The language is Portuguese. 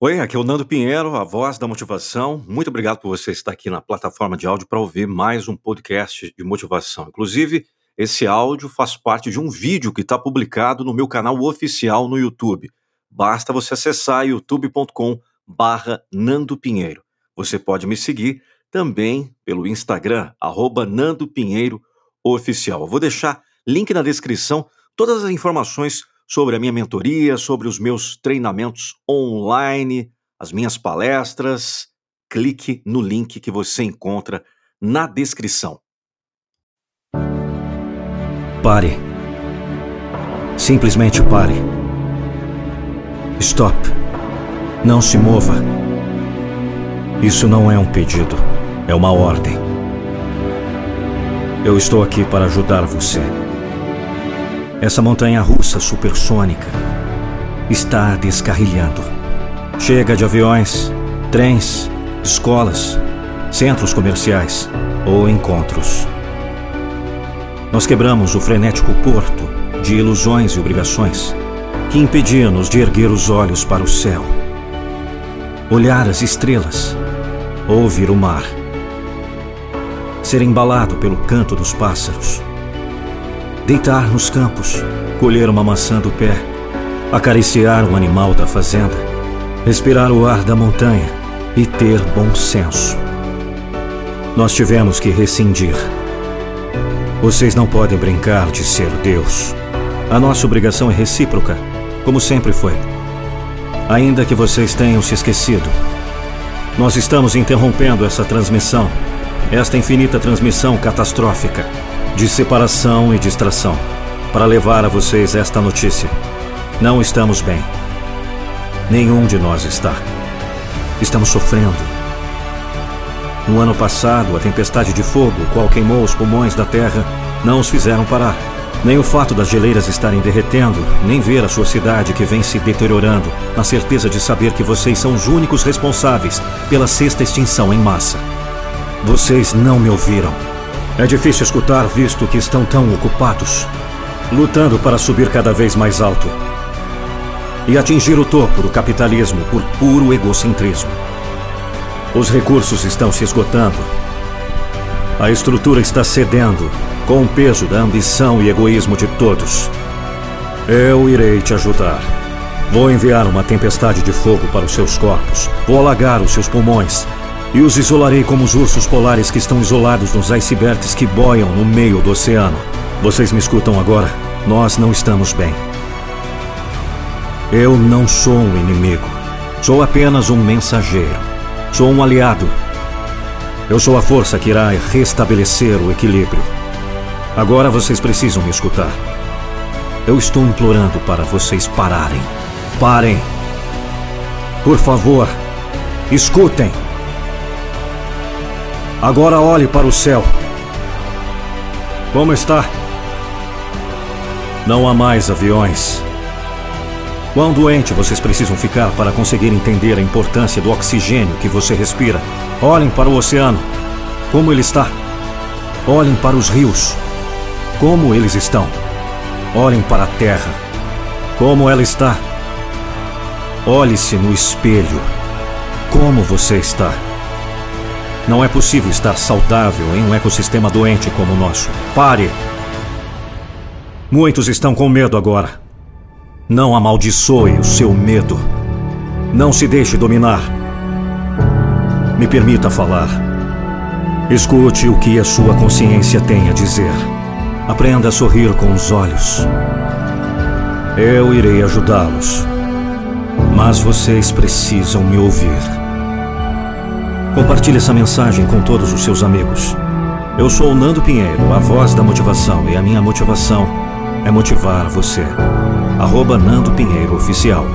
Oi, aqui é o Nando Pinheiro, a voz da motivação. Muito obrigado por você estar aqui na plataforma de áudio para ouvir mais um podcast de motivação. Inclusive, esse áudio faz parte de um vídeo que está publicado no meu canal oficial no YouTube. Basta você acessar youtube.com barra Nando Pinheiro. Você pode me seguir também pelo Instagram, arroba Nando Pinheiro Oficial. Eu vou deixar link na descrição, todas as informações sobre a minha mentoria, sobre os meus treinamentos online, as minhas palestras. Clique no link que você encontra na descrição. Pare. Simplesmente pare. Stop. Não se mova. Isso não é um pedido, é uma ordem. Eu estou aqui para ajudar você. Essa montanha russa supersônica está descarrilhando. Chega de aviões, trens, escolas, centros comerciais ou encontros. Nós quebramos o frenético porto de ilusões e obrigações que impediam-nos de erguer os olhos para o céu, olhar as estrelas, ouvir o mar, ser embalado pelo canto dos pássaros deitar nos campos, colher uma maçã do pé, acariciar um animal da fazenda, respirar o ar da montanha e ter bom senso. Nós tivemos que rescindir. Vocês não podem brincar de ser Deus. A nossa obrigação é recíproca, como sempre foi. Ainda que vocês tenham se esquecido, nós estamos interrompendo essa transmissão, esta infinita transmissão catastrófica de separação e distração, para levar a vocês esta notícia. Não estamos bem. Nenhum de nós está. Estamos sofrendo. No ano passado, a tempestade de fogo, qual queimou os pulmões da Terra, não os fizeram parar. Nem o fato das geleiras estarem derretendo, nem ver a sua cidade que vem se deteriorando, na certeza de saber que vocês são os únicos responsáveis pela sexta extinção em massa. Vocês não me ouviram. É difícil escutar visto que estão tão ocupados, lutando para subir cada vez mais alto e atingir o topo do capitalismo por puro egocentrismo. Os recursos estão se esgotando. A estrutura está cedendo com o peso da ambição e egoísmo de todos. Eu irei te ajudar. Vou enviar uma tempestade de fogo para os seus corpos. Vou alagar os seus pulmões e os isolarei como os ursos polares que estão isolados nos icebergs que boiam no meio do oceano. Vocês me escutam agora? Nós não estamos bem. Eu não sou um inimigo. Sou apenas um mensageiro. Sou um aliado. Eu sou a força que irá restabelecer o equilíbrio. Agora vocês precisam me escutar. Eu estou implorando para vocês pararem. Parem. Por favor, escutem. Agora olhe para o céu. Como está? Não há mais aviões. Quão doente vocês precisam ficar para conseguir entender a importância do oxigênio que você respira? Olhem para o oceano. Como ele está? Olhem para os rios. Como eles estão? Olhem para a terra. Como ela está? Olhe-se no espelho. Como você está? Não é possível estar saudável em um ecossistema doente como o nosso. Pare! Muitos estão com medo agora. Não amaldiçoe o seu medo. Não se deixe dominar. Me permita falar. Escute o que a sua consciência tem a dizer. Aprenda a sorrir com os olhos. Eu irei ajudá-los. Mas vocês precisam me ouvir. Compartilhe essa mensagem com todos os seus amigos. Eu sou o Nando Pinheiro, a voz da motivação, e a minha motivação é motivar você. Arroba Nando Pinheiro Oficial.